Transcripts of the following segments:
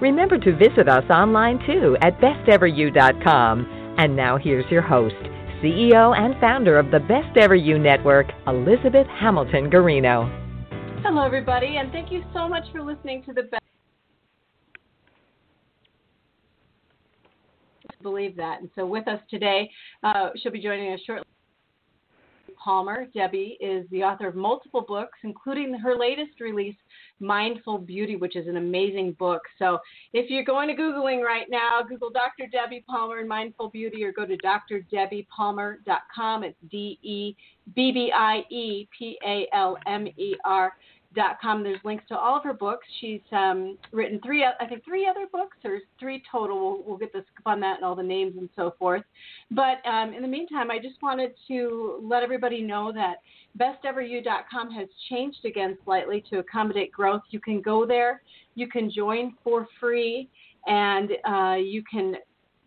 Remember to visit us online too at besteveryou.com. And now here's your host, CEO and founder of the Best Ever You Network, Elizabeth Hamilton Guarino. Hello, everybody, and thank you so much for listening to the Best. Believe that. And so, with us today, uh, she'll be joining us shortly. Palmer. Debbie is the author of multiple books, including her latest release, Mindful Beauty, which is an amazing book. So if you're going to Googling right now, Google Dr. Debbie Palmer and Mindful Beauty or go to drdebbie.palmer.com. It's D E B B I E P A L M E R Dot com. There's links to all of her books. She's um, written three, I think, three other books, or three total. We'll, we'll get the scoop on that and all the names and so forth. But um, in the meantime, I just wanted to let everybody know that besteveryou.com has changed again slightly to accommodate growth. You can go there, you can join for free, and uh, you can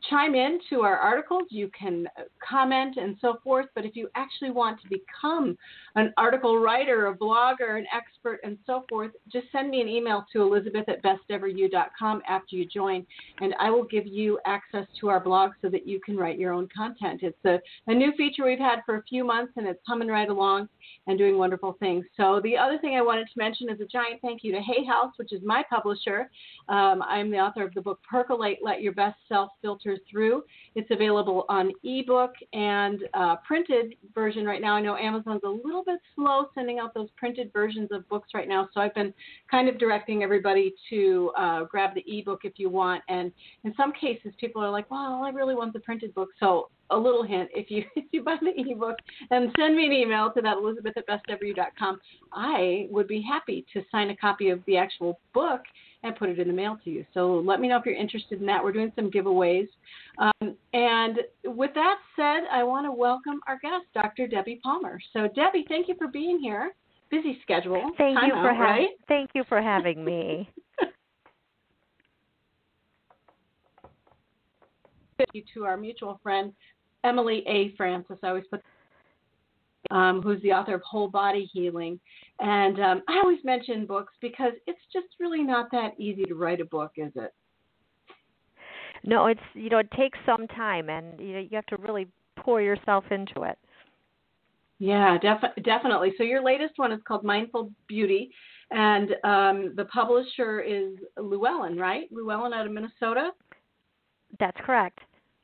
chime in to our articles, you can uh, comment and so forth. But if you actually want to become an article writer, a blogger, an expert, and so forth, just send me an email to elizabeth at besteveryou.com after you join, and I will give you access to our blog so that you can write your own content. It's a, a new feature we've had for a few months, and it's coming right along and doing wonderful things. So the other thing I wanted to mention is a giant thank you to Hay House, which is my publisher. Um, I'm the author of the book Percolate: Let Your Best Self Filter Through. It's available on ebook and uh, printed version right now. I know Amazon's a little bit slow sending out those printed versions of books right now, so I've been kind of directing everybody to uh, grab the ebook if you want. And in some cases, people are like, "Well, I really want the printed book," so a little hint if you if you buy the ebook and send me an email to that elizabeth at besteveryou.com i would be happy to sign a copy of the actual book and put it in the mail to you. So let me know if you're interested in that. We're doing some giveaways. Um, and with that said i want to welcome our guest dr debbie palmer. So debbie thank you for being here. Busy schedule. Thank Time you for out, having right? thank you for having me To our mutual friend Emily A. Francis. I always put um, who's the author of Whole Body Healing. And um, I always mention books because it's just really not that easy to write a book, is it? No, it's you know it takes some time, and you know you have to really pour yourself into it. Yeah, def- definitely. So your latest one is called Mindful Beauty, and um, the publisher is Llewellyn, right? Llewellyn out of Minnesota. That's correct.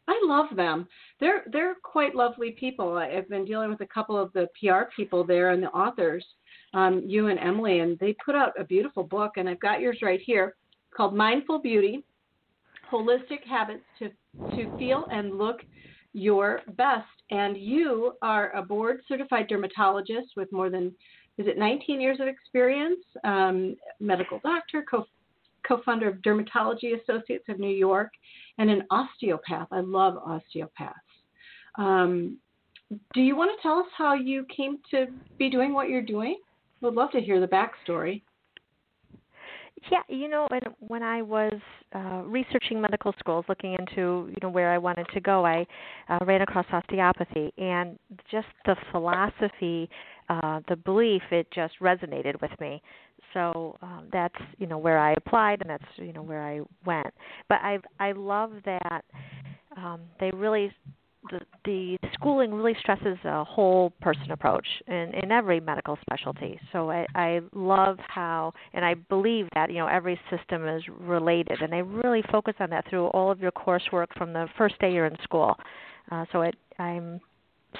I love them. They're they're quite lovely people. I've been dealing with a couple of the PR people there and the authors, um, you and Emily, and they put out a beautiful book. And I've got yours right here, called Mindful Beauty: Holistic Habits to to Feel and Look Your Best. And you are a board certified dermatologist with more than is it 19 years of experience, um, medical doctor, co co-founder of Dermatology Associates of New York, and an osteopath. I love osteopaths. Um, do you want to tell us how you came to be doing what you're doing? Would love to hear the backstory. Yeah, you know, when when I was uh, researching medical schools, looking into you know where I wanted to go, I uh, ran across osteopathy, and just the philosophy, uh, the belief, it just resonated with me. So um, that's you know where I applied, and that's you know where I went. But I I love that um, they really the, the schooling really stresses a whole person approach in, in every medical specialty. So I, I love how, and I believe that you know every system is related, and they really focus on that through all of your coursework from the first day you're in school. Uh, so it, I'm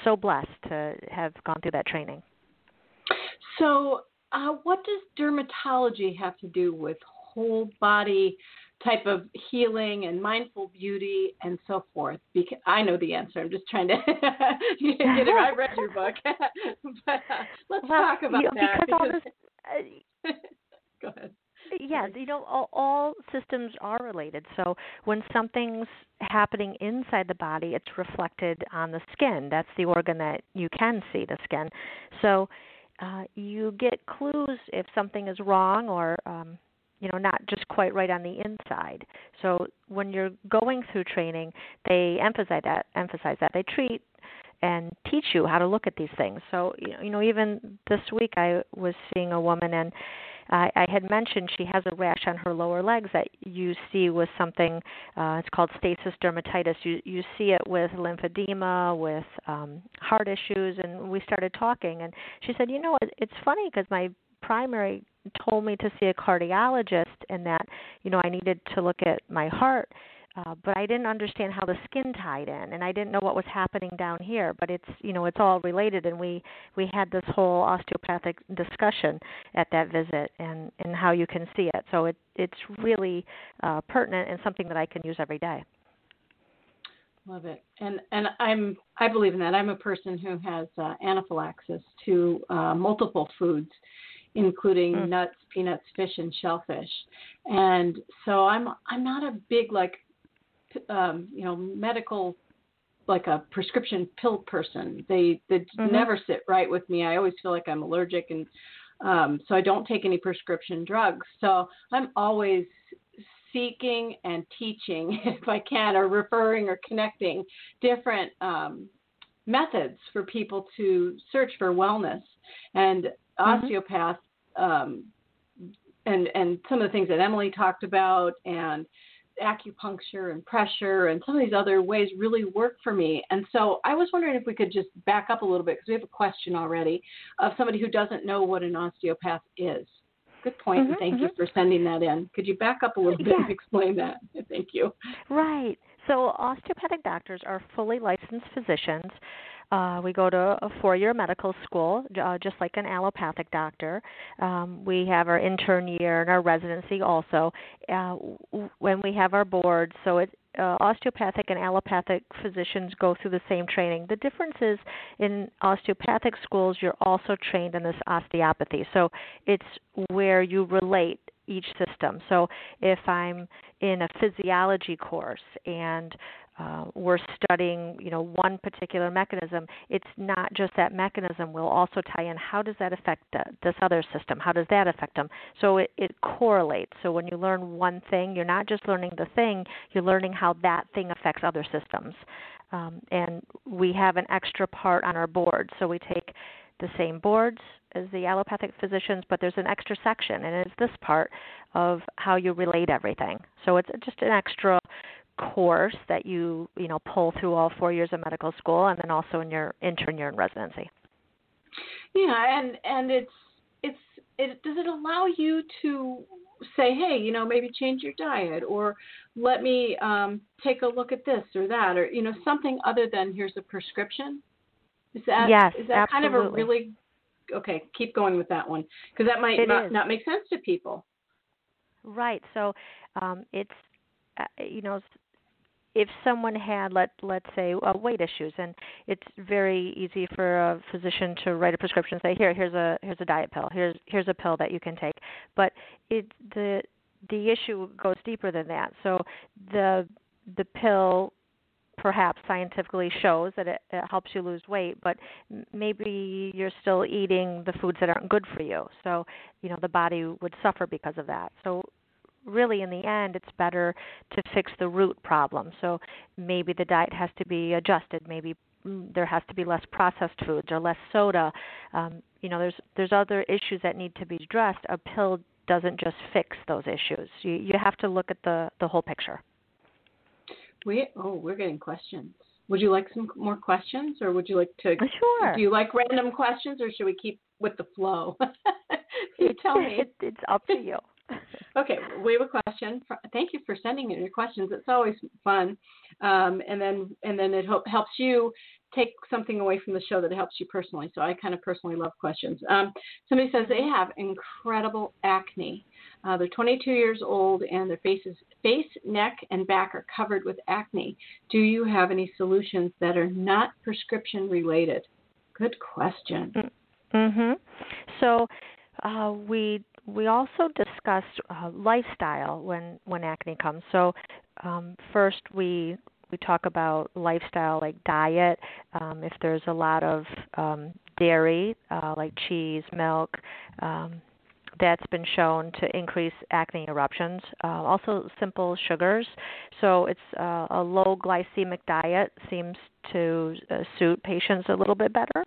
so blessed to have gone through that training. So, uh, what does dermatology have to do with whole body type of healing and mindful beauty and so forth? Because I know the answer. I'm just trying to get it. I read your book, but uh, let's well, talk about you know, that. Because all this, uh, Go ahead. yes, you know, all, all systems are related. So when something's happening inside the body, it's reflected on the skin. That's the organ that you can see, the skin. So uh, you get clues if something is wrong or um, you know not just quite right on the inside. So when you're going through training, they emphasize that emphasize that they treat and teach you how to look at these things. So you know even this week I was seeing a woman and I, I had mentioned she has a rash on her lower legs that you see with something. Uh, it's called stasis dermatitis. You you see it with lymphedema, with um, heart issues, and we started talking. And she said, you know, it, it's funny because my primary told me to see a cardiologist, and that you know I needed to look at my heart uh, but I didn't understand how the skin tied in, and I didn't know what was happening down here. But it's you know it's all related, and we we had this whole osteopathic discussion at that visit, and and how you can see it. So it it's really uh, pertinent and something that I can use every day. Love it, and and I'm I believe in that. I'm a person who has uh, anaphylaxis to uh, multiple foods, including mm. nuts, peanuts, fish, and shellfish. And so I'm I'm not a big like um, you know, medical like a prescription pill person. They they mm-hmm. never sit right with me. I always feel like I'm allergic and um, so I don't take any prescription drugs. So I'm always seeking and teaching, if I can, or referring or connecting different um, methods for people to search for wellness. And mm-hmm. osteopath um, and and some of the things that Emily talked about and acupuncture and pressure and some of these other ways really work for me. And so I was wondering if we could just back up a little bit because we have a question already of somebody who doesn't know what an osteopath is. Good point. Mm-hmm, thank mm-hmm. you for sending that in. Could you back up a little bit yeah. and explain that? Thank you. Right. So, osteopathic doctors are fully licensed physicians uh, we go to a four year medical school, uh, just like an allopathic doctor. Um, we have our intern year and our residency also. Uh, when we have our boards, so it, uh, osteopathic and allopathic physicians go through the same training. The difference is in osteopathic schools, you're also trained in this osteopathy. So it's where you relate each system. So if I'm in a physiology course and uh, we're studying, you know, one particular mechanism, it's not just that mechanism. We'll also tie in how does that affect the, this other system? How does that affect them? So it, it correlates. So when you learn one thing, you're not just learning the thing, you're learning how that thing affects other systems. Um, and we have an extra part on our board. So we take the same boards as the allopathic physicians, but there's an extra section, and it's this part of how you relate everything. So it's just an extra course that you you know pull through all four years of medical school, and then also in your intern year in residency. Yeah, and and it's it's it does it allow you to say, hey, you know, maybe change your diet, or let me um, take a look at this or that, or you know, something other than here's a prescription. Is that yes, is that absolutely. kind of a really okay? Keep going with that one because that might not, not make sense to people. Right. So um, it's uh, you know if someone had let let's say uh, weight issues and it's very easy for a physician to write a prescription and say here here's a here's a diet pill. Here's here's a pill that you can take. But it the the issue goes deeper than that. So the the pill perhaps scientifically shows that it, it helps you lose weight but maybe you're still eating the foods that aren't good for you. So you know the body would suffer because of that. So really in the end it's better to fix the root problem. So maybe the diet has to be adjusted. Maybe mm, there has to be less processed foods or less soda. Um, you know there's there's other issues that need to be addressed. A pill doesn't just fix those issues. You you have to look at the the whole picture. We oh we're getting questions. Would you like some more questions or would you like to sure. Do you like random questions or should we keep with the flow? You tell me. It, it's up to you okay, we have a question. Thank you for sending in your questions. It's always fun, um, and then and then it helps you take something away from the show that helps you personally. So I kind of personally love questions. Um, somebody says they have incredible acne. Uh, they're 22 years old and their faces, face, neck, and back are covered with acne. Do you have any solutions that are not prescription related? Good question. Mm-hmm. So uh, we we also discussed uh, lifestyle when when acne comes. So um, first we we talk about lifestyle like diet. Um, if there's a lot of um, dairy, uh, like cheese, milk, um, that's been shown to increase acne eruptions. Uh, also, simple sugars. So, it's uh, a low glycemic diet seems to uh, suit patients a little bit better.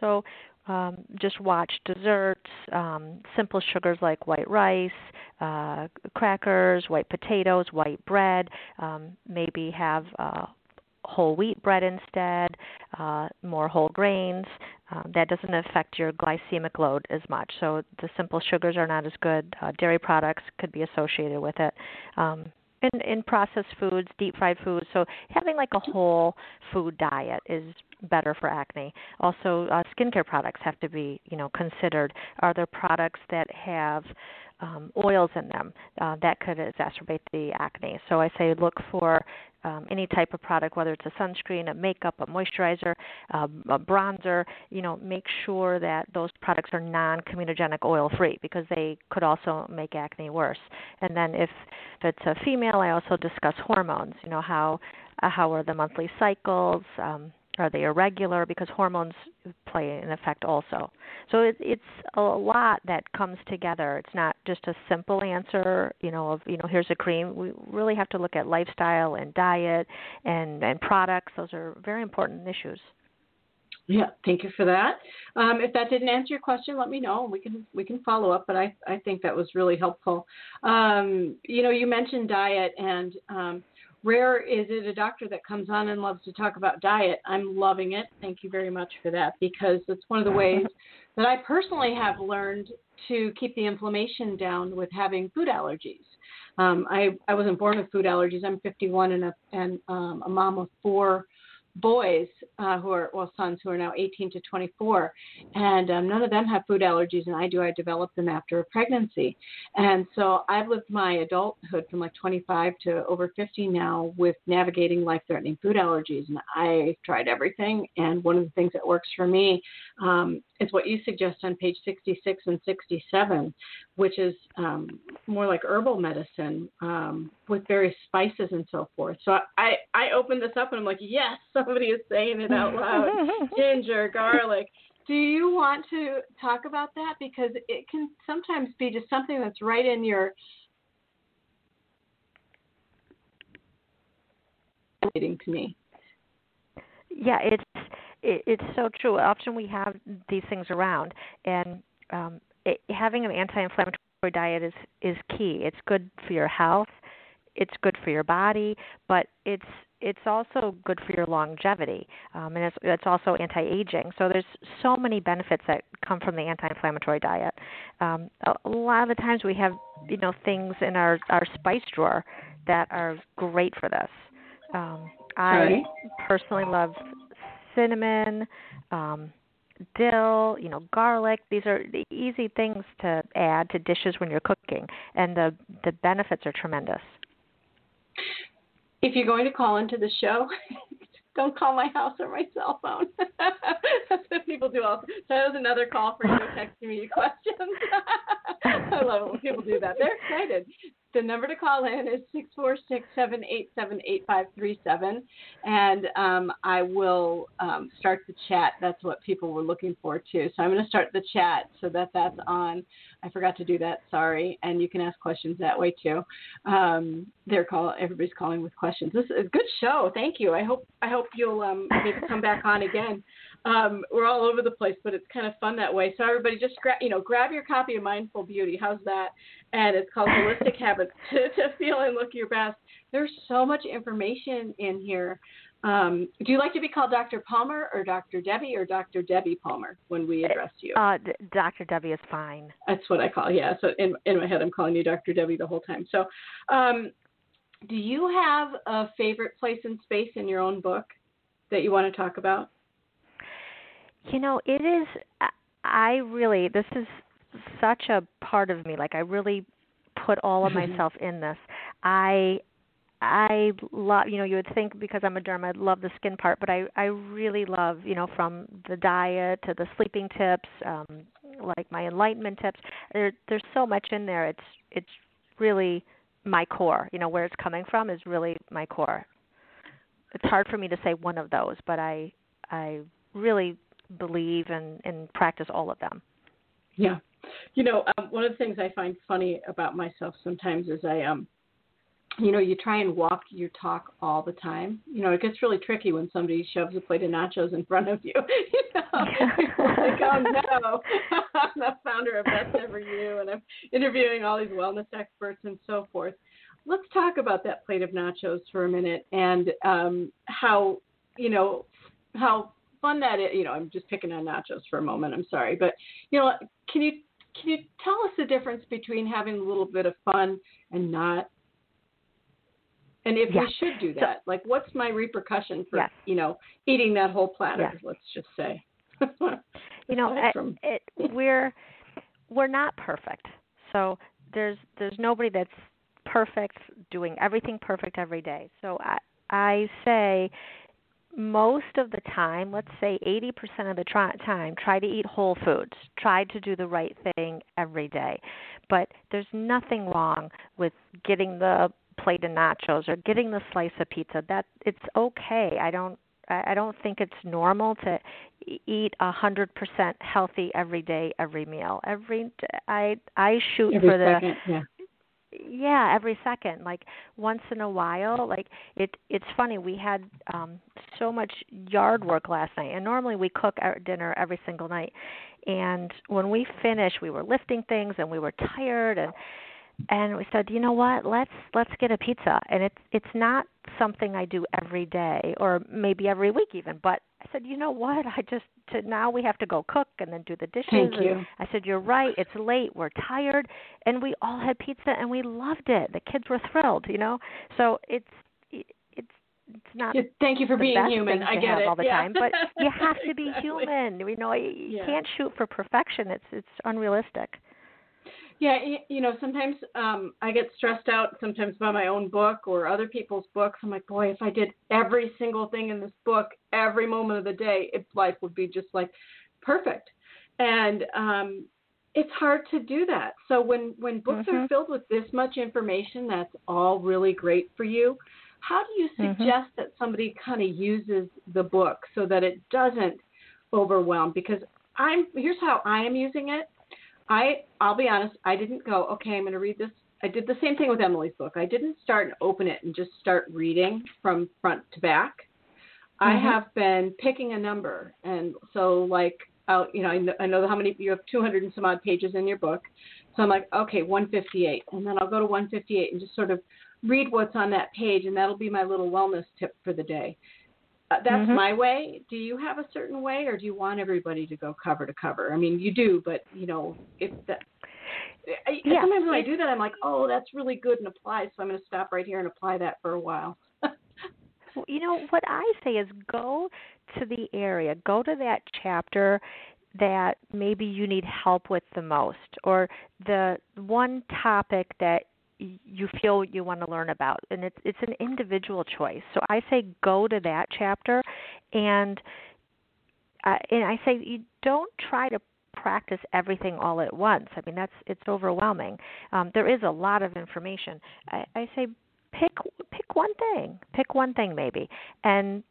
So, um, just watch desserts, um, simple sugars like white rice, uh, crackers, white potatoes, white bread. Um, maybe have uh, whole wheat bread instead, uh, more whole grains. Um, that doesn't affect your glycemic load as much. So the simple sugars are not as good. Uh, dairy products could be associated with it. Um, in, in processed foods, deep fried foods. So having like a whole food diet is better for acne. Also, uh, skincare products have to be, you know, considered. Are there products that have um, oils in them uh, that could exacerbate the acne? So I say look for um, any type of product, whether it's a sunscreen, a makeup, a moisturizer, um, a bronzer, you know, make sure that those products are non-comedogenic oil-free because they could also make acne worse. And then if, if it's a female, I also discuss hormones. You know, how uh, how are the monthly cycles? Um, are they irregular? Because hormones play an effect also. So it, it's a lot that comes together. It's not just a simple answer, you know, of you know here's a cream. We really have to look at lifestyle and diet and and products. Those are very important issues. Yeah, thank you for that. Um, if that didn't answer your question, let me know. And we can we can follow up. But I I think that was really helpful. Um, you know, you mentioned diet and um, rare is it a doctor that comes on and loves to talk about diet. I'm loving it. Thank you very much for that because it's one of the ways that I personally have learned to keep the inflammation down with having food allergies. Um, I I wasn't born with food allergies. I'm 51 and a and um, a mom of four boys uh, who are well sons who are now 18 to 24 and um, none of them have food allergies and i do i developed them after a pregnancy. And so i've lived my adulthood from like 25 to over 50 now with navigating life threatening food allergies and i tried everything and one of the things that works for me um, is what you suggest on page 66 and 67 which is um, more like herbal medicine um, with various spices and so forth. So I, I opened this up and I'm like, yes, somebody is saying it out loud. Ginger, garlic. Do you want to talk about that? Because it can sometimes be just something that's right in your to me. Yeah, it's it, it's so true. Often we have these things around, and um, it, having an anti-inflammatory diet is is key. It's good for your health, it's good for your body, but it's it's also good for your longevity, um, and it's, it's also anti-aging. So there's so many benefits that come from the anti-inflammatory diet. Um, a, lot of the times we have you know things in our our spice drawer that are great for this. Um, I personally love cinnamon. Um, dill, you know, garlic. These are the easy things to add to dishes when you're cooking, and the the benefits are tremendous. If you're going to call into the show, don't call my house or my cell phone. That's what people do. Also. So that was another call for you texting me questions. I love it when people do that. They're excited. The number to call in is six four six seven eight seven eight five three seven, and um, I will um, start the chat. That's what people were looking for too. So I'm going to start the chat so that that's on. I forgot to do that. Sorry, and you can ask questions that way too. Um, they're call. Everybody's calling with questions. This is a good show. Thank you. I hope I hope you'll um, maybe come back on again um, we're all over the place, but it's kind of fun that way. So everybody, just grab you know grab your copy of Mindful Beauty. How's that? And it's called Holistic Habits to, to Feel and Look Your Best. There's so much information in here. Um, do you like to be called Dr. Palmer or Dr. Debbie or Dr. Debbie Palmer when we address you? Uh, Dr. Debbie is fine. That's what I call. Yeah. So in in my head, I'm calling you Dr. Debbie the whole time. So, um, do you have a favorite place and space in your own book that you want to talk about? You know, it is. I really. This is such a part of me. Like I really put all of myself in this. I I love, you know, you would think because I'm a derm, I'd love the skin part, but I I really love, you know, from the diet to the sleeping tips, um, like my enlightenment tips. There, there's so much in there. It's it's really my core. You know, where it's coming from is really my core. It's hard for me to say one of those, but I I really believe and and practice all of them. Yeah, you know, um, one of the things I find funny about myself sometimes is I um you know, you try and walk your talk all the time. You know, it gets really tricky when somebody shoves a plate of nachos in front of you. you know, like, oh no, I'm the founder of Best Ever You, and I'm interviewing all these wellness experts and so forth. Let's talk about that plate of nachos for a minute and um, how, you know, how fun that is. You know, I'm just picking on nachos for a moment. I'm sorry, but you know, can you can you tell us the difference between having a little bit of fun and not? And if we should do that, so, like, what's my repercussion for you know eating that whole platter? Let's just say. you know, it, it, we're we're not perfect, so there's there's nobody that's perfect doing everything perfect every day. So I I say most of the time, let's say 80% of the try, time, try to eat whole foods. Try to do the right thing every day. But there's nothing wrong with getting the plate of nachos or getting the slice of pizza that it's okay i don't i don't think it's normal to eat a hundred percent healthy every day every meal every i i shoot every for the second, yeah yeah every second like once in a while like it it's funny we had um so much yard work last night and normally we cook our dinner every single night and when we finished we were lifting things and we were tired and and we said, you know what, let's let's get a pizza. And it's it's not something I do every day or maybe every week even. But I said, you know what, I just to now we have to go cook and then do the dishes. Thank you. I said, you're right, it's late, we're tired, and we all had pizza and we loved it. The kids were thrilled, you know. So it's it's it's not. Thank you for being human. I get it all the yeah. time, but you have to be exactly. human. You know, you yeah. can't shoot for perfection. It's it's unrealistic. Yeah, you know, sometimes um, I get stressed out sometimes by my own book or other people's books. I'm like, boy, if I did every single thing in this book every moment of the day, it, life would be just like perfect. And um, it's hard to do that. So when when books mm-hmm. are filled with this much information, that's all really great for you. How do you Mm-hmm. suggest mm-hmm. that somebody kind of uses the book so that it doesn't overwhelm? Because I'm here's how I am using it I I'll be honest, I didn't go, okay, I'm going to read this. I did the same thing with Emily's book. I didn't start and open it and just start reading from front to back. Mm-hmm. I have been picking a number, and so like, I'll, you know, I know, I know how many you have 200 and some odd pages in your book, so I'm like, okay, 158, and then I'll go to 158 and just sort of read what's on that page, and that'll be my little wellness tip for the day. Uh, that's mm-hmm. my way. Do you have a certain way, or do you want everybody to go cover to cover? I mean, you do, but you know, if that. I, yeah. Sometimes when I do that, I'm like, oh, that's really good and applies. So I'm going to stop right here and apply that for a while. you know what I say is go to the area, go to that chapter that maybe you need help with the most, or the one topic that you feel you want to learn about and it's it's an individual choice. So i say go to that chapter and uh, and i say you don't try to practice everything all at once. I mean that's it's overwhelming. Um, there is a lot of information. I, I say pick pick one thing pick one thing maybe and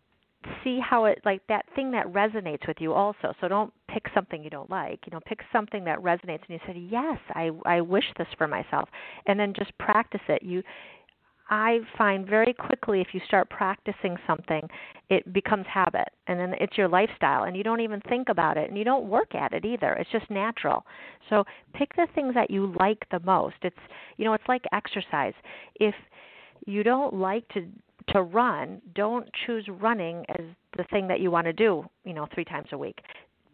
see how it like that thing that resonates with you also. So don't pick something you don't like you know pick something that resonates and you say yes i i wish this for myself and then just practice it. You i find very quickly if you start practicing something it becomes habit and then it's your lifestyle and you don't even think about it and you don't work at it either. It's just natural. So pick the things that you like the most. It's you know it's like exercise. If you don't like to to run, don't choose running as the thing that you want to do, you know, three times a week.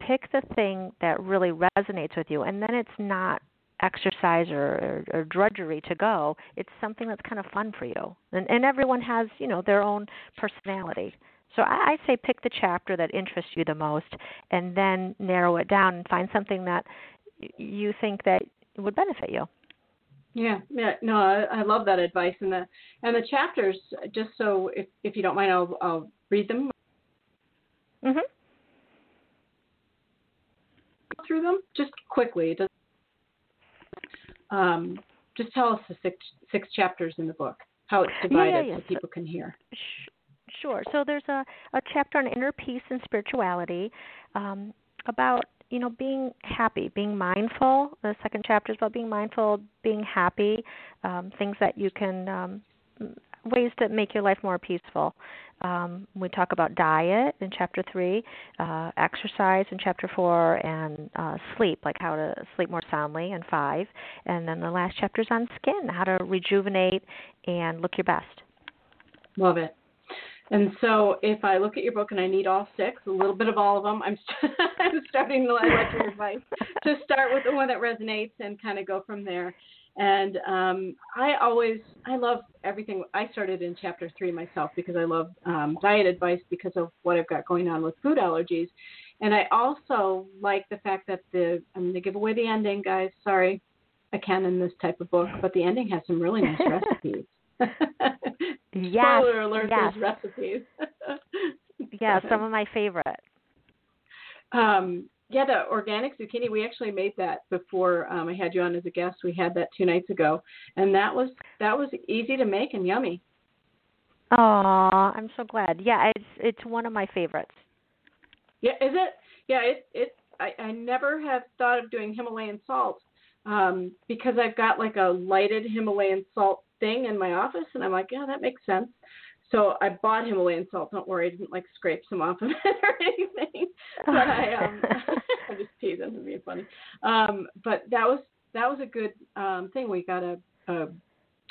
Pick the thing that really resonates with you, and then it's not exercise or, or, or drudgery to go. It's something that's kind of fun for you, and, and everyone has, you know, their own personality. So I, I say pick the chapter that interests you the most, and then narrow it down and find something that you think that would benefit you. Yeah, yeah, no, I, I love that advice and the and the chapters. Just so if if you don't mind, I'll I'll read them. Mhm. Through them just quickly. Um, just tell us the six six chapters in the book, how it's divided, yeah, yeah, yeah. so people can hear. Sure. So there's a, a chapter on inner peace and spirituality um, about you know being happy, being mindful. The second chapter is about being mindful, being happy, um, things that you can um, ways that make your life more peaceful. Um, we talk about diet in chapter three, uh, exercise in chapter four, and uh, sleep, like how to sleep more soundly in five. And then the last chapter is on skin, how to rejuvenate and look your best. Love it. And so, if I look at your book and I need all six, a little bit of all of them, I'm, st- I'm starting to like your advice to start with the one that resonates and kind of go from there. And um, I always, I love everything. I started in chapter three myself because I love um, diet advice because of what I've got going on with food allergies. And I also like the fact that the, I'm going to give away the ending, guys. Sorry, I can in this type of book, but the ending has some really nice recipes. yes, Spoiler alert, yes. recipes. yeah, some of my favorite. Um, yeah, the organic zucchini. We actually made that before um, I had you on as a guest. We had that two nights ago, and that was that was easy to make and yummy. Oh, I'm so glad. Yeah, it's it's one of my favorites. Yeah, is it? Yeah, it it. I, I never have thought of doing Himalayan salt um, because I've got like a lighted Himalayan salt thing in my office, and I'm like, yeah, that makes sense. So I bought Himalayan salt. Don't worry, I didn't like scrape some off of it or anything. But I, um, I'm just teasing, I'm being funny. Um, but that was that was a good um, thing. We got a, a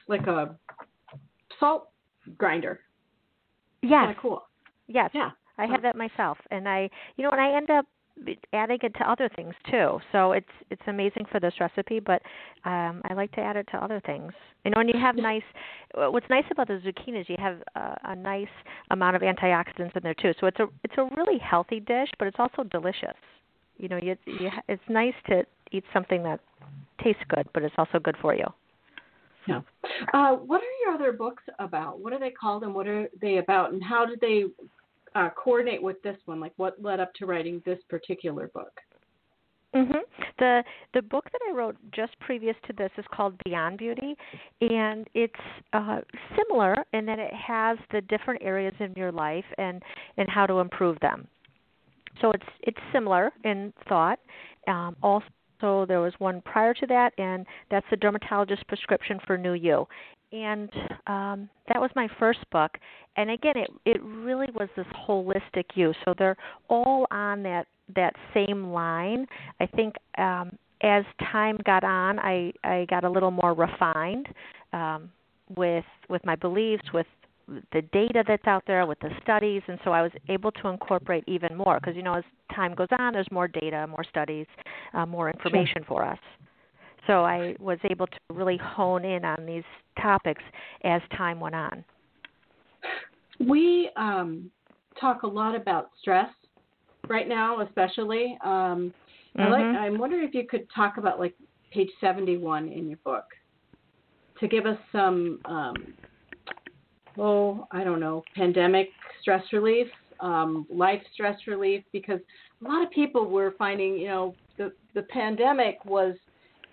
like a salt grinder. Yeah. Cool. Yes. Yeah. I have that myself, and I, you know, and I end up adding it to other things too. So it's it's amazing for this recipe, but um I like to add it to other things. You know, and you have nice. What's nice about the zucchini is you have a, a nice amount of antioxidants in there too. So it's a it's a really healthy dish, but it's also delicious. You know, you, you it's nice to eat something that tastes good, but it's also good for you. Yeah. Uh, what are your other books about? What are they called, and what are they about, and how did they uh, coordinate with this one? Like, what led up to writing this particular book? Mhm. The the book that I wrote just previous to this is called Beyond Beauty, and it's uh, similar in that it has the different areas in your life and and how to improve them. So it's it's similar in thought. Um, also, there was one prior to that, and that's the dermatologist prescription for New You. And um, that was my first book. And again, it it really was this holistic you. So they're all on that that same line. I think um, as time got on, I I got a little more refined um, with with my beliefs, with the data that's out there, with the studies, and so I was able to incorporate even more because you know as time goes on, there's more data, more studies, uh, more information for us. So I was able to really hone in on these topics as time went on. We um, talk a lot about stress right now, especially. Um, mm-hmm. I like. I'm wondering if you could talk about like page 71 in your book to give us some. Um, oh, I don't know, pandemic stress relief, um, life stress relief, because a lot of people were finding, you know, the the pandemic was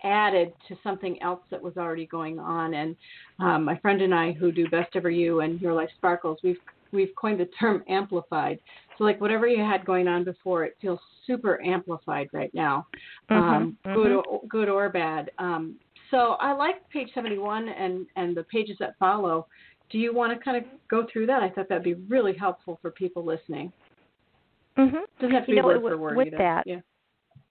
added to something else that was already going on. And um, my friend and I, who do Best Ever You and Your Life Sparkles, we've we've coined the term amplified. So like whatever you had going on before, it feels super amplified right now, Mm-hmm, um, good or, good or bad. Um, so I like page 71 and and the pages that follow. Do you want to kind of go through that? I thought that'd be really helpful for people listening. Mm-hmm. Doesn't have to You be know, word with- for word. with either. that, yeah.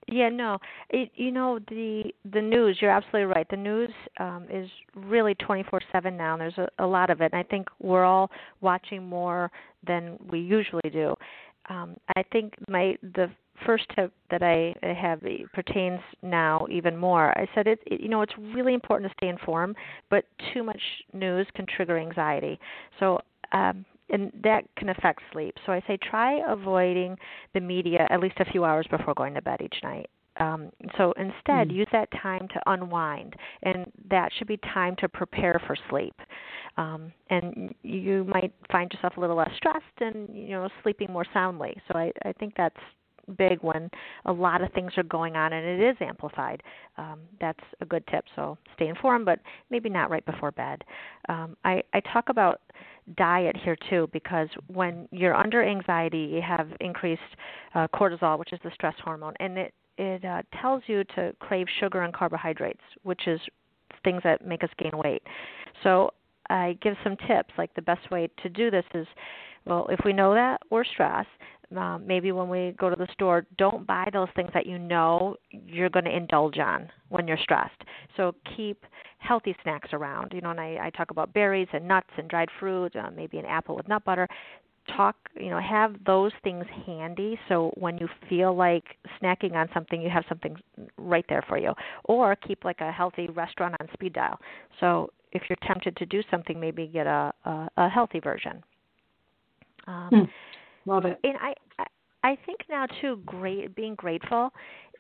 Yeah, no. It, you know the the news. You're absolutely right. The news um, is really 24/7 now. And there's a, a lot of it. And I think we're all watching more than we usually do. Um, I think my the first tip that I have pertains now even more. I said it, it. You know, it's really important to stay informed, but too much news can trigger anxiety. So. Um, and that can affect sleep. So I say try avoiding the media at least a few hours before going to bed each night. Um, so instead, Mm. use that time to unwind, and that should be time to prepare for sleep. Um, and you might find yourself a little less stressed and you know sleeping more soundly. So I, I think that's big when a lot of things are going on and it is amplified. Um, that's a good tip. So stay informed, but maybe not right before bed. Um, I, I talk about diet here too because when you're under anxiety, you have increased uh, cortisol, which is the stress hormone, and it it uh, tells you to crave sugar and carbohydrates, which is things that make us gain weight. So I give some tips. Like the best way to do this is, well, if we know that we're stressed, um, maybe when we go to the store, don't buy those things that you know you're going to indulge on when you're stressed. So keep healthy snacks around. You know, and I, I talk about berries and nuts and dried fruit, uh, maybe an apple with nut butter. Talk, you know, have those things handy so when you feel like snacking on something, you have something right there for you. Or keep like a healthy restaurant on speed dial. So if you're tempted to do something, maybe get a a, a healthy version. Um, hmm Love it. And I, I think now too, great being grateful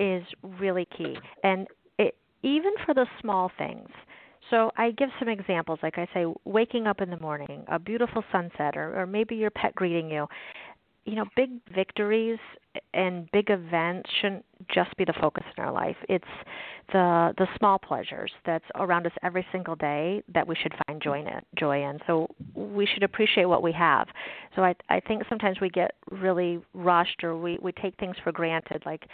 is really key, and it, even for the small things. So I give some examples, like I say, waking up in the morning, a beautiful sunset, or, or maybe your pet greeting you you know, big victories and big events shouldn't just be the focus in our life. It's the the small pleasures that's around us every single day that we should find joy in. Joy in. So we should appreciate what we have. So I I think sometimes we get really rushed or we we take things for granted. Like,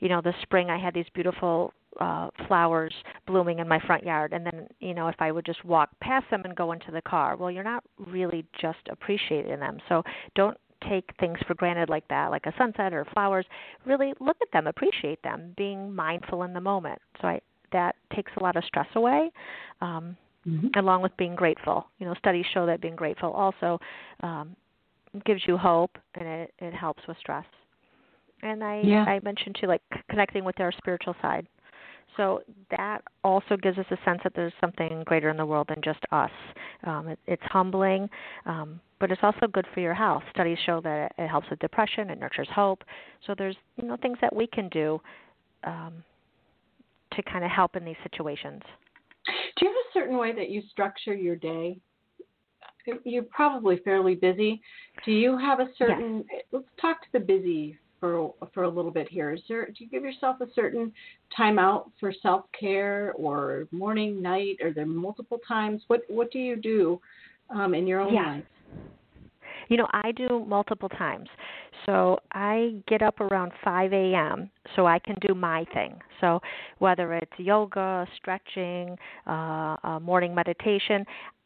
you know, this spring I had these beautiful uh flowers blooming in my front yard and then you know if i would just walk past them and go into the car well you're not really just appreciating them so don't take things for granted like that, like a sunset or flowers. Really look at them, appreciate them, being mindful in the moment. So I, that takes a lot of stress away, um, mm-hmm. along with being grateful. You know, studies show that being grateful also um, gives you hope and it, it helps with stress. And I, yeah. I mentioned too, like connecting with our spiritual side. So that also gives us a sense that there's something greater in the world than just us. Um, it, it's humbling, um, but it's also good for your health. Studies show that it, it helps with depression, it nurtures hope. So there's you know things that we can do um, to kind of help in these situations. Do you have a certain way that you structure your day? You're probably fairly busy. Do you have a certain? Yes. Let's talk to the busy for for a little bit here. Is there do you give yourself a certain time out for self care or morning, night? Are there multiple times? What what do you do um, in your own yeah. life? You know, I do multiple times. So I get up around 5 a.m. so I can do my thing. So whether it's yoga, stretching, uh, uh, morning meditation,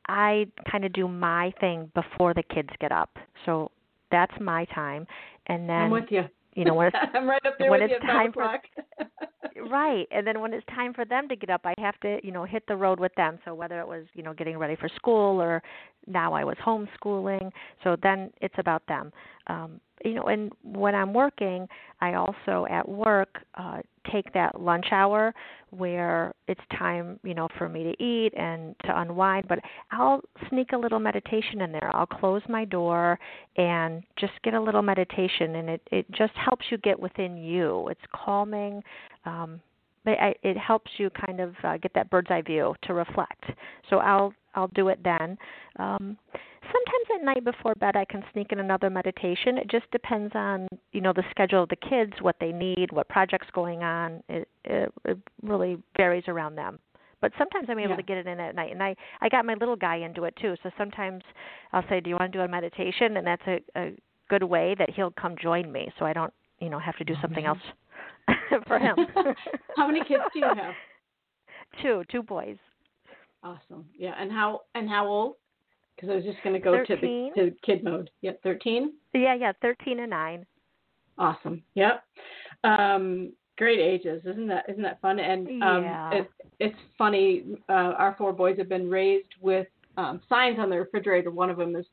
I kind of do my thing before the kids get up. So that's my time. And then I'm with you you know when it's I'm right up there when with it's time for right and then when it's time for them to get up I have to you know hit the road with them. So whether it was you know getting ready for school or now I was homeschooling so then it's about them. Um you know and when i'm working i also at work uh take that lunch hour where it's time you know for me to eat and to unwind but i'll sneak a little meditation in there. I'll close my door and just get a little meditation and it it just helps you get within you. It's calming um but I, it helps you kind of uh, get that bird's eye view to reflect. So i'll i'll do it then. Um sometimes at night before bed I can sneak in another meditation. It just depends on you know the schedule of the kids, what they need, what projects going on. It, it, it really varies around them. But sometimes I'm able yeah. to get it in at night, and I I got my little guy into it too. So sometimes I'll say, "Do you want to do a meditation?" And that's a, a good way that he'll come join me, so I don't you know have to do oh, something else for him. how many kids do you have? Two, two boys. Awesome. Yeah, and how and how old? Because I was just going to go 13? to the to kid mode. Yep, thirteen. Yeah, yeah, thirteen and nine. Awesome. Yep. Um, great ages, isn't that? Isn't that fun? And um, yeah. it, it's funny. Uh, our four boys have been raised with um, signs on the refrigerator. One of them is,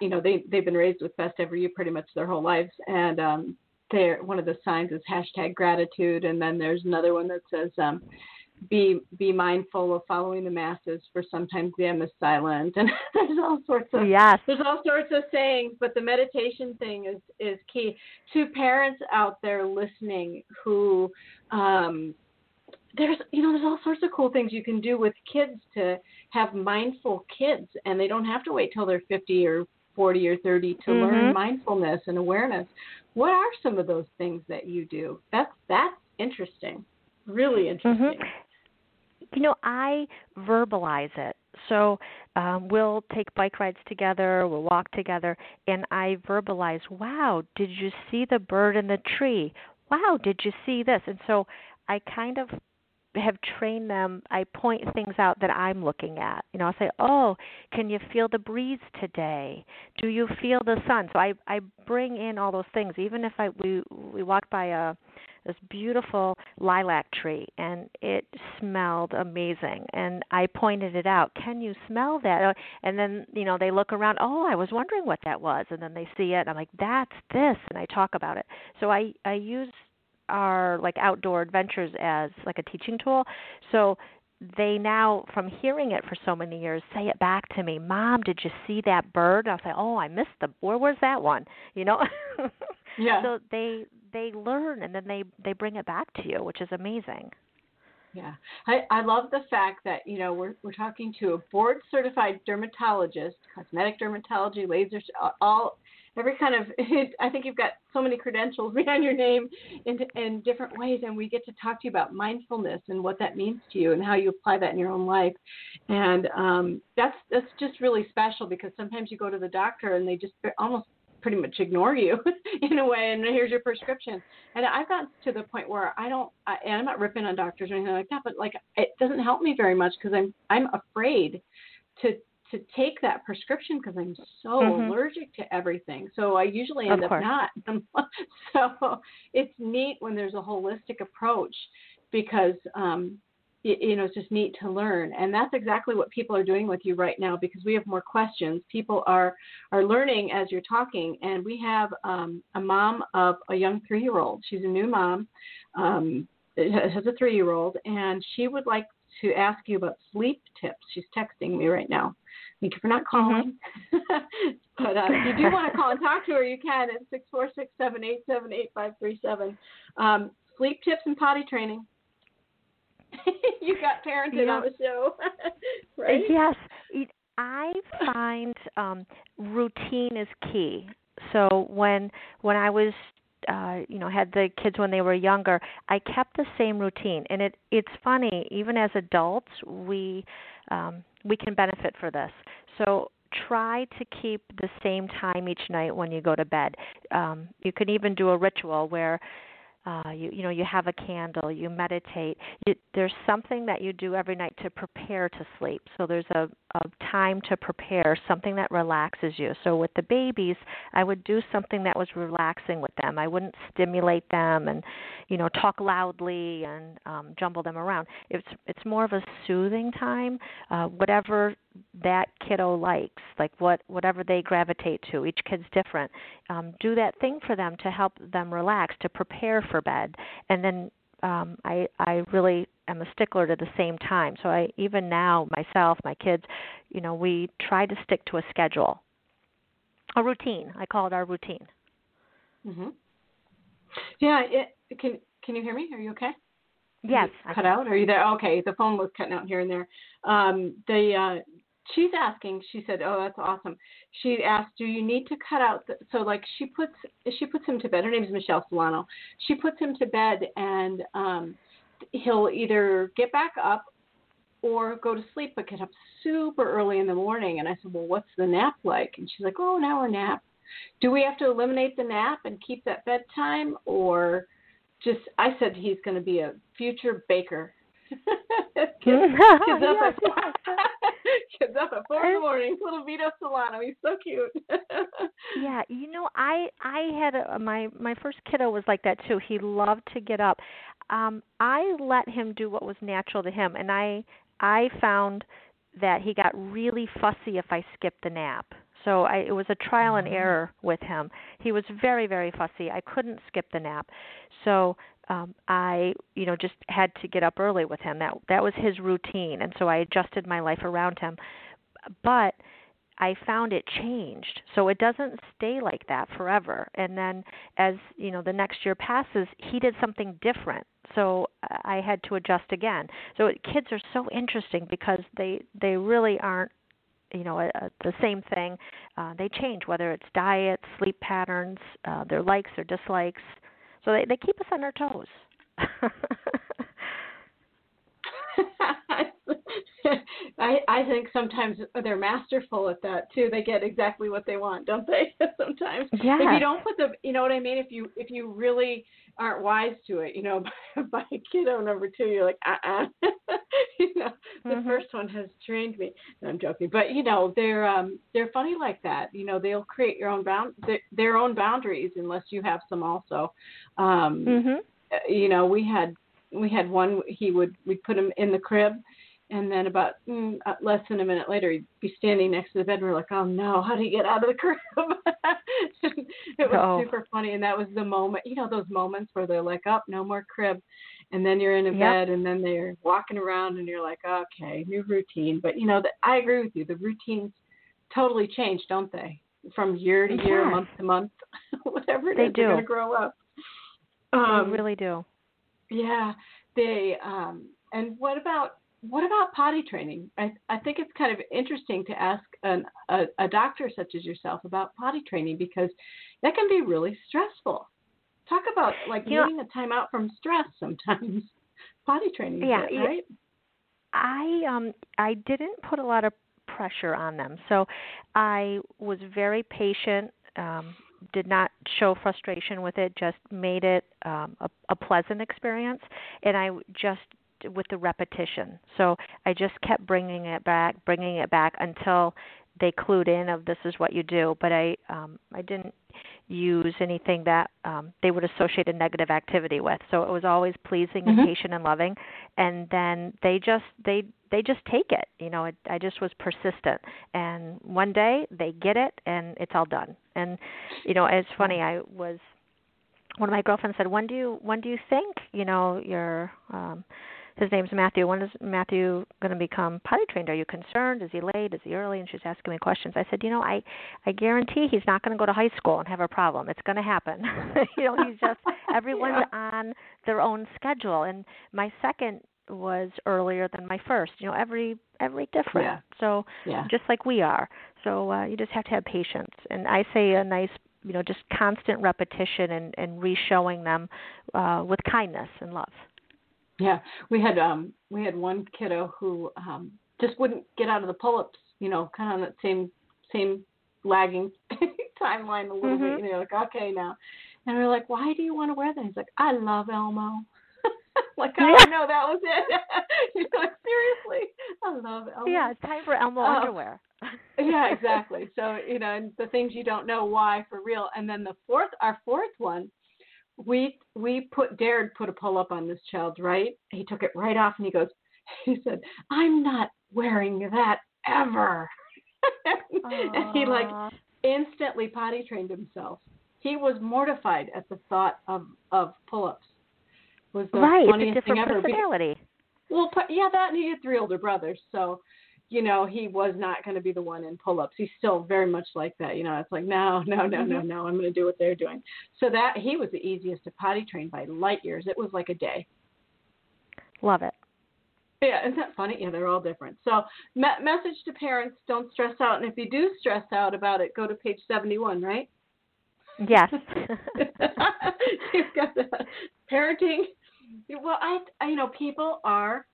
you know, they they've been raised with best ever you pretty much their whole lives, and um, there one of the signs is hashtag gratitude, and then there's another one that says. Um, be be mindful of following the masses for sometimes them is silent and there's all sorts of yes. there's all sorts of sayings but the meditation thing is is key to parents out there listening who um there's you know there's all sorts of cool things you can do with kids to have mindful kids and they don't have to wait till they're 50 or 40 or 30 to mm-hmm. learn mindfulness and awareness. What are some of those things that you do? That's that's interesting. Really mm-hmm. interesting. Mm-hmm. You know, I verbalize it. So um, we'll take bike rides together, we'll walk together, and I verbalize, wow, did you see the bird in the tree? Wow, did you see this? And so I kind of have trained them i point things out that i'm looking at you know i say oh can you feel the breeze today do you feel the sun so i i bring in all those things even if i we we walked by a this beautiful lilac tree and it smelled amazing. And i pointed it out can you smell that? Uh, and then you know they look around oh i was wondering what that was. And then they see it and i'm like that's this and i talk about it. So i i use our like outdoor adventures as like a teaching tool. So they now from hearing it for so many years say it back to me mom did you see that bird? I'll say oh i missed the where was that one? You know yeah. So they they learn and then they they bring it back to you which is amazing. Yeah. I i love the fact that you know we're we're talking to a board certified dermatologist cosmetic dermatology laser all every kind of I think you've got so many credentials behind your name in in different ways, and we get to talk to you about mindfulness and what that means to you and how you apply that in your own life, and um, that's that's just really special because sometimes you go to the doctor and they just almost pretty much ignore you in a way and here's your prescription and i've gotten to the point where i don't I, and i'm not ripping on doctors or anything like that but like it doesn't help me very much because i'm i'm afraid to to take that prescription because I'm so mm-hmm. allergic to everything. So I usually end up not. so it's neat when there's a holistic approach because um, you, know it's just neat to learn, and that's exactly what people are doing with you right now because we have more questions. People are are learning as you're talking, and we have um, a mom of a young three year old. She's a new mom. Um, has a three year old, and she would like to ask you about sleep tips. She's texting me right now. Thank you for not calling. Mm-hmm. but uh, if you do want to call and talk to her, you can at six four six seven eight seven eight five three seven. Um, sleep tips and potty training. you got parented on the show, right? Yes, I find um, routine is key. So when when I was uh you know had the kids when they were younger i kept the same routine and it it's funny even as adults we um we can benefit for this. So try to keep the same time each night when you go to bed. Um, you can even do a ritual where uh, you you know you have a candle, you meditate. You, there's something that you do every night to prepare to sleep. So there's a, a time to prepare, something that relaxes you. So with the babies, I would do something that was relaxing with them. I wouldn't stimulate them and you know talk loudly and um, jumble them around. It's it's more of a soothing time. Uh, whatever that kiddo likes, like what whatever they gravitate to. Each kid's different. Um, do that thing for them to help them relax, to prepare for bed, and then um, I I really am a stickler to the same time. So I even now myself, my kids, you know, we try to stick to a schedule, a routine. I call it our routine. Mhm. Yeah. It, can Can you hear me? Are you okay? Yes. Cut out? Are you there? Okay. The phone was cutting out here and there. Um, the uh, she's asking she said oh that's awesome. She asked do you need to cut out the, so like she puts she puts him to bed. Her name is michelle solano. She puts him to bed and um he'll either get back up or go to sleep but get up super early in the morning. And i said well what's the nap like? And she's like oh an hour nap. Do we have to eliminate the nap and keep that bedtime or just i said he's going to be a future baker. Up at, kids up at four in the morning. Little Vito Solano, he's so cute. yeah, you know, I I had a, my my first kiddo was like that too. He loved to get up. Um, I let him do what was natural to him, and I I found that he got really fussy if I skipped the nap. So I, it was a trial and mm-hmm. error with him. He was very, very fussy. I couldn't skip the nap. So um I you know just had to get up early with him. That that was his routine and so I adjusted my life around him. But I found it changed. So it doesn't stay like that forever. And then as you know the next year passes he did something different. So I had to adjust again. So kids are so interesting because they they really aren't you know, a, a, the same thing. Uh, they change whether it's diet, sleep patterns, uh, their likes, or dislikes. So they they keep us on our toes. I I think sometimes they're masterful at that too. They get exactly what they want, don't they? sometimes. Yeah. If you don't put the, you know what I mean. If you if you really aren't wise to it, you know, by, by kiddo number two, you're like, uh, uh you know, the mm-hmm. first one has trained me. No, I'm joking, but you know, they're um they're funny like that. You know, they'll create your own bound their, their own boundaries unless you have some also. Um, mm-hmm. You know, we had we had one. He would we'd put him in the crib and then about mm, uh, less than a minute later, he'd be standing next to the bed. And we're like, "Oh no, how do you get out of the crib?" it was oh. super funny, and that was the moment. You know, those moments where they're like, "Up, oh, no more crib," and then you're in a yep. bed, and then they're walking around, and you're like, "Okay, new routine." But you know, the, I agree with you. The routines totally change, don't they? From year to year, yes. month to month, whatever it they is, do. they're going to grow up. Um, they really do. Yeah, they. um And what about what about potty training? I, I think it's kind of interesting to ask an, a, a doctor such as yourself about potty training because that can be really stressful. Talk about like you needing know, a time out from stress sometimes. potty training, yeah, it, right? I um I didn't put a lot of pressure on them, so I was very patient. Um, did not show frustration with it, just made it um, a, a pleasant experience, and I just with the repetition. So I just kept bringing it back, bringing it back until they clued in of this is what you do. But I um, I didn't use anything that um, they would associate a negative activity with. So it was always pleasing mm-hmm. and patient and loving. And then they just they they just take it. You know, it, I just was persistent. And one day they get it, and it's all done. And you know, it's funny. I was one of my girlfriends said, "When do you when do you think you know your um, his name's Matthew. When is Matthew going to become potty trained? Are you concerned? Is he late? Is he early? And she's asking me questions. I said, you know, I I guarantee he's not going to go to high school and have a problem. It's going to happen. you know, he's just everyone's yeah. on their own schedule. And my second was earlier than my first. You know, every every different. Yeah. So yeah. just like we are. So uh, you just have to have patience. And I say a nice you know just constant repetition and and re-showing them uh, with kindness and love. Yeah, we had um we had one kiddo who um just wouldn't get out of the pull-ups, you know, kind of on that same same lagging timeline a little mm-hmm. bit. You know, like okay now, and we are like, why do you want to wear that? He's like, I love Elmo. like oh yeah. no, that was it. you know, like seriously, I love Elmo. Yeah, it's time for Elmo uh, underwear. yeah, exactly. So you know, and the things you don't know why for real. And then the fourth, our fourth one we we put dared put a pull up on this child's right. He took it right off and he goes, he said, "I'm not wearing that ever." and he like instantly potty trained himself. He was mortified at the thought of of pull ups. Was the right, funniest it's a different thing ever. personality. Well, yeah, that and he had three older brothers, so you know, he was not going to be the one in pull ups. He's still very much like that. You know, it's like, no, no, no, no, mm-hmm. no, I'm going to do what they're doing. So that he was the easiest to potty train by light years. It was like a day. Love it. Yeah, isn't that funny? Yeah, they're all different. So, me- message to parents: don't stress out, and if you do stress out about it, go to page seventy-one. Right? Yes. You've got the parenting. Well, I, I, you know, people are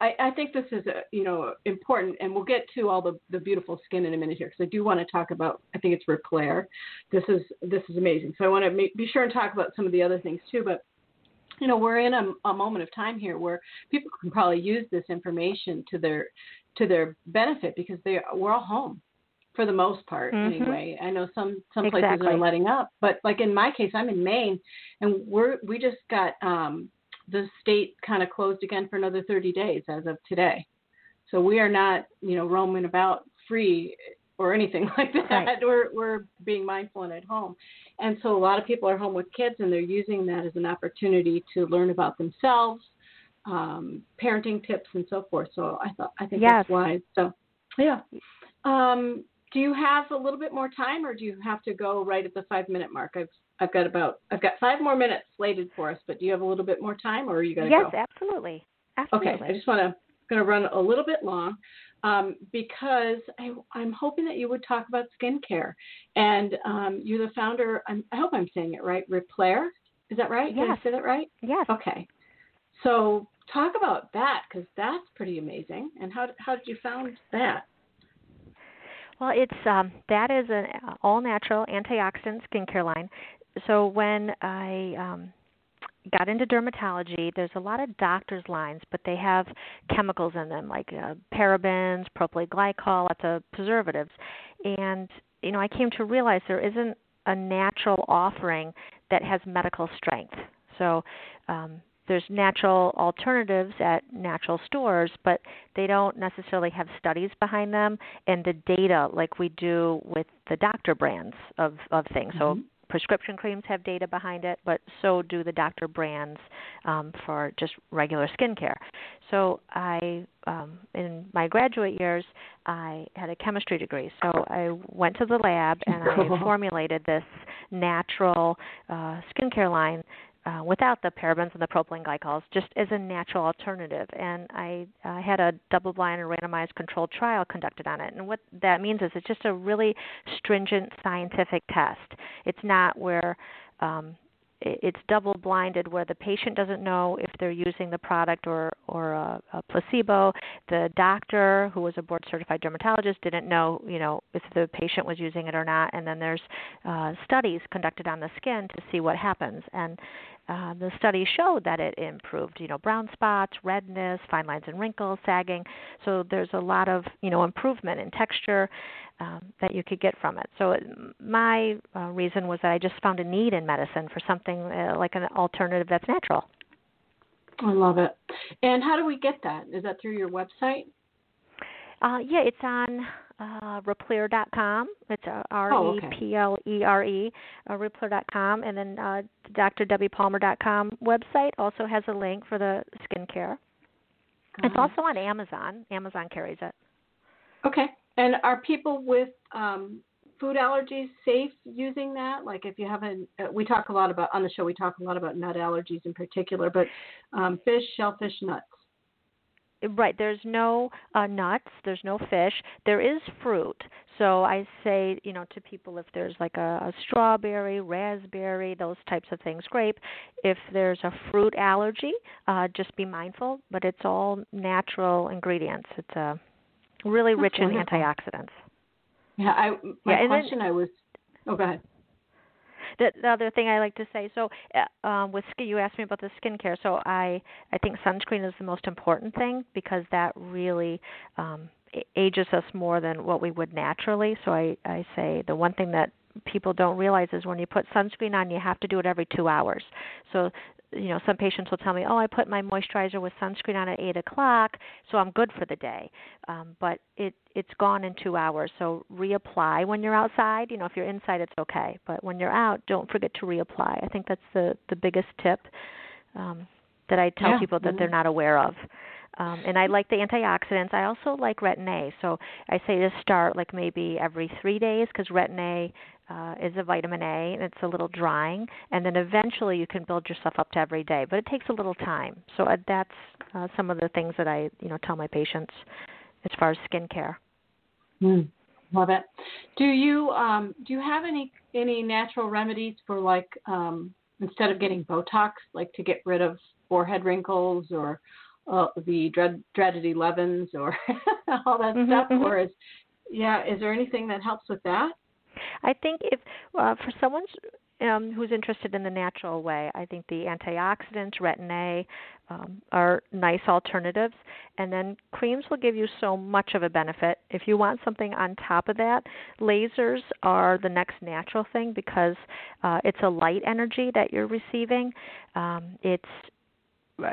I, I think this is a, you know important, and we'll get to all the, the beautiful skin in a minute here because I do want to talk about. I think it's Claire. This is this is amazing. So I want to make, be sure and talk about some of the other things too. But you know we're in a, a moment of time here where people can probably use this information to their to their benefit because they we're all home for the most part mm-hmm. anyway. I know some some exactly. places are letting up, but like in my case, I'm in Maine, and we're we just got um, the state kind of closed again for another 30 days as of today. So we are not, you know, roaming about free or anything like that. Right. We're we're being mindful and at home. And so a lot of people are home with kids and they're using that as an opportunity to learn about themselves, um, parenting tips and so forth. So I thought I think yes. that's wise. So yeah. Um, do you have a little bit more time or do you have to go right at the five minute mark? I've I've got about I've got five more minutes slated for us, but do you have a little bit more time, or are you going to yes, go? absolutely. Absolutely. Okay, I just want to going to run a little bit long. um, because I, am hoping that you would talk about skincare. And um, you're the founder, I'm, i hope I'm saying it right, Replere. Is that right? Yes. Did I say that right? Yes. Okay. So talk about that because that's pretty amazing. And how, how did you found that? Well, it's um, that is an all natural antioxidant skincare line. So when I um, got into dermatology, there's a lot of doctors' lines, but they have chemicals in them like uh, parabens, propylene glycol, lots of preservatives. And you know, I came to realize there isn't a natural offering that has medical strength. So um, there's natural alternatives at natural stores, but they don't necessarily have studies behind them and the data like we do with the doctor brands of of things. Mm-hmm. So prescription creams have data behind it, but so do the doctor brands um, for just regular skincare. So I, um, in my graduate years, I had a chemistry degree. So I went to the lab and I formulated this natural uh, skincare line uh, without the parabens and the propylene glycols, just as a natural alternative. And I had a double-blind and randomized controlled trial conducted on it. And what that means is it's just a really stringent scientific test. It's not where um, it's double blinded where the patient doesn't know if they're using the product or or a, a placebo the doctor who was a board certified dermatologist didn't know you know if the patient was using it or not and then there's uh, studies conducted on the skin to see what happens and uh, the studies showed that it improved, you know, brown spots, redness, fine lines and wrinkles, sagging. So there's a lot of, you know, improvement in texture um, that you could get from it. So it, my uh, reason was that I just found a need in medicine for something uh, like an alternative that's natural. I love it. And how do we get that? Is that through your website? Uh, yeah, it's on uh, Replere.com. It's uh, R E P L E R E, uh, Replere.com. And then uh, DrDebbiePalmer.com website also has a link for the skincare. Got it's also on Amazon. Amazon carries it. Okay. And are people with um, food allergies safe using that? Like if you haven't, uh, we talk a lot about on the show. We talk a lot about nut allergies in particular, but um, fish, shellfish, nuts. Right. There's no uh, nuts. There's no fish. There is fruit. So I say, you know, to people if there's like a, a strawberry, raspberry, those types of things, grape. If there's a fruit allergy, uh, just be mindful. But it's all natural ingredients. It's a uh, really That's rich wonderful. in antioxidants. Yeah. I my yeah, question then, I was. Oh, go ahead the, the other thing I like to say, so uh, um, with skin, you asked me about the skincare. So I I think sunscreen is the most important thing because that really um, ages us more than what we would naturally. So I I say the one thing that people don't realize is when you put sunscreen on, you have to do it every two hours. So you know, some patients will tell me, "Oh, I put my moisturizer with sunscreen on at eight o'clock, so I'm good for the day." Um, but it it's gone in two hours. So reapply when you're outside. You know, if you're inside, it's okay, but when you're out, don't forget to reapply. I think that's the the biggest tip um, that I tell yeah. people that mm-hmm. they're not aware of. Um, and I like the antioxidants. I also like retin A. So I say to start like maybe every three days because retin A uh, is a vitamin A and it's a little drying. And then eventually you can build yourself up to every day, but it takes a little time. So uh, that's uh, some of the things that I you know tell my patients as far as skincare. Mm, love it. Do you um, do you have any any natural remedies for like um, instead of getting Botox, like to get rid of forehead wrinkles or uh, the dread, dreaded 11s or all that mm-hmm, stuff? Mm-hmm. Or is yeah, is there anything that helps with that? I think if uh, for someone um, who's interested in the natural way, I think the antioxidants, retin A, um, are nice alternatives. And then creams will give you so much of a benefit. If you want something on top of that, lasers are the next natural thing because uh, it's a light energy that you're receiving. Um, it's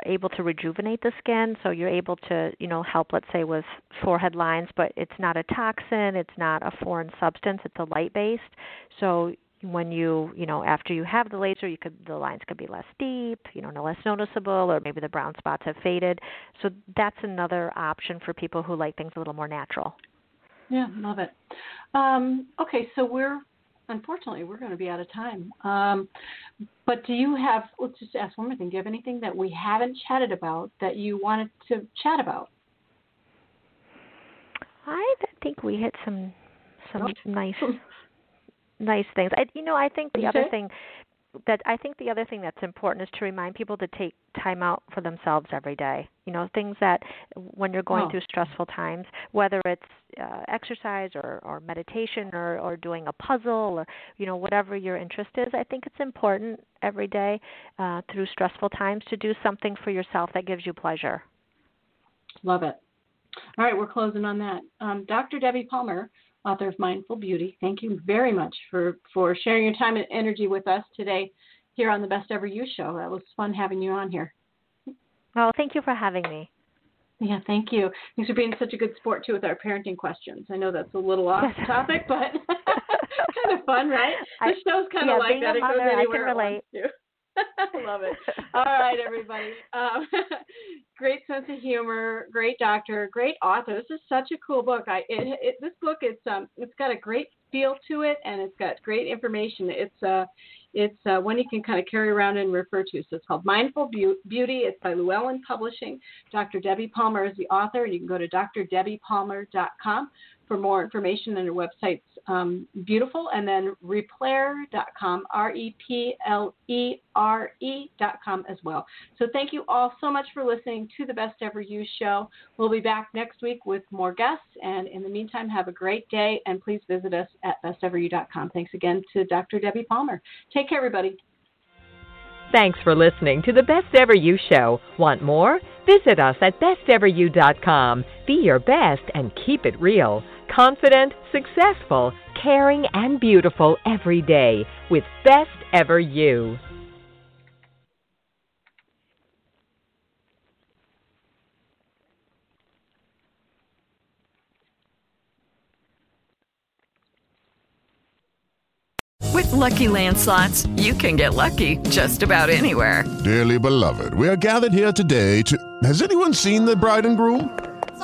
able to rejuvenate the skin. So you're able to you know help let's say with forehead lines but it's not a toxin it's not a foreign substance it's a light based. So when you you know after you have the laser you could the lines could be less deep you know no less noticeable or maybe the brown spots have faded. So that's another option for people who like things a little more natural. Yeah love it. Um, okay so we're unfortunately, we're going to be out of time. Um, but do you have, let's just ask one more thing. Do you have anything that we haven't chatted about that you wanted to chat about? I think we hit some some nice nice things. I, you know, I think the other thing that I think the other thing that's important is to remind people to take time out for themselves every day. You know, things that when you're going oh. through stressful times, whether it's uh, exercise or, or meditation or, or doing a puzzle or you know whatever your interest is, I think it's important every day uh, through stressful times to do something for yourself that gives you pleasure. Love it. All right, we're closing on that. Um, Dr. Debbie Palmer author of Mindful Beauty. Thank you very much for, for sharing your time and energy with us today here on the Best Ever You show. That was fun having you on here. Well, thank you for having me. Yeah, thank you. Thanks for being such a good sport too with our parenting questions. I know that's a little off topic, but kind of fun, right? The show's kind yeah, of like that. Mother, it goes anywhere I can relate. I love it. All right, everybody. Um, great sense of humor, great doctor, great author. This is such a cool book. I it, it, this book it's um it's got a great feel to it and it's got great information. It's uh it's uh, one you can kind of carry around and refer to. So it's called Mindful Beauty. It's by Llewellyn Publishing. Dr. Debbie Palmer is the author. You can go to drdebbiePalmer.com for more information. And her website's um, beautiful. And then Replere.com, R E P L E R E.com as well. So thank you all so much for listening to the Best Ever You show. We'll be back next week with more guests. And in the meantime, have a great day. And please visit us at besteveryou.com. Thanks again to Dr. Debbie Palmer. Take care, everybody. Thanks for listening to the Best Ever You Show. Want more? Visit us at besteveryou.com. Be your best and keep it real confident, successful, caring, and beautiful every day with Best Ever You. With lucky landslots, you can get lucky just about anywhere. Dearly beloved, we are gathered here today to. Has anyone seen the bride and groom?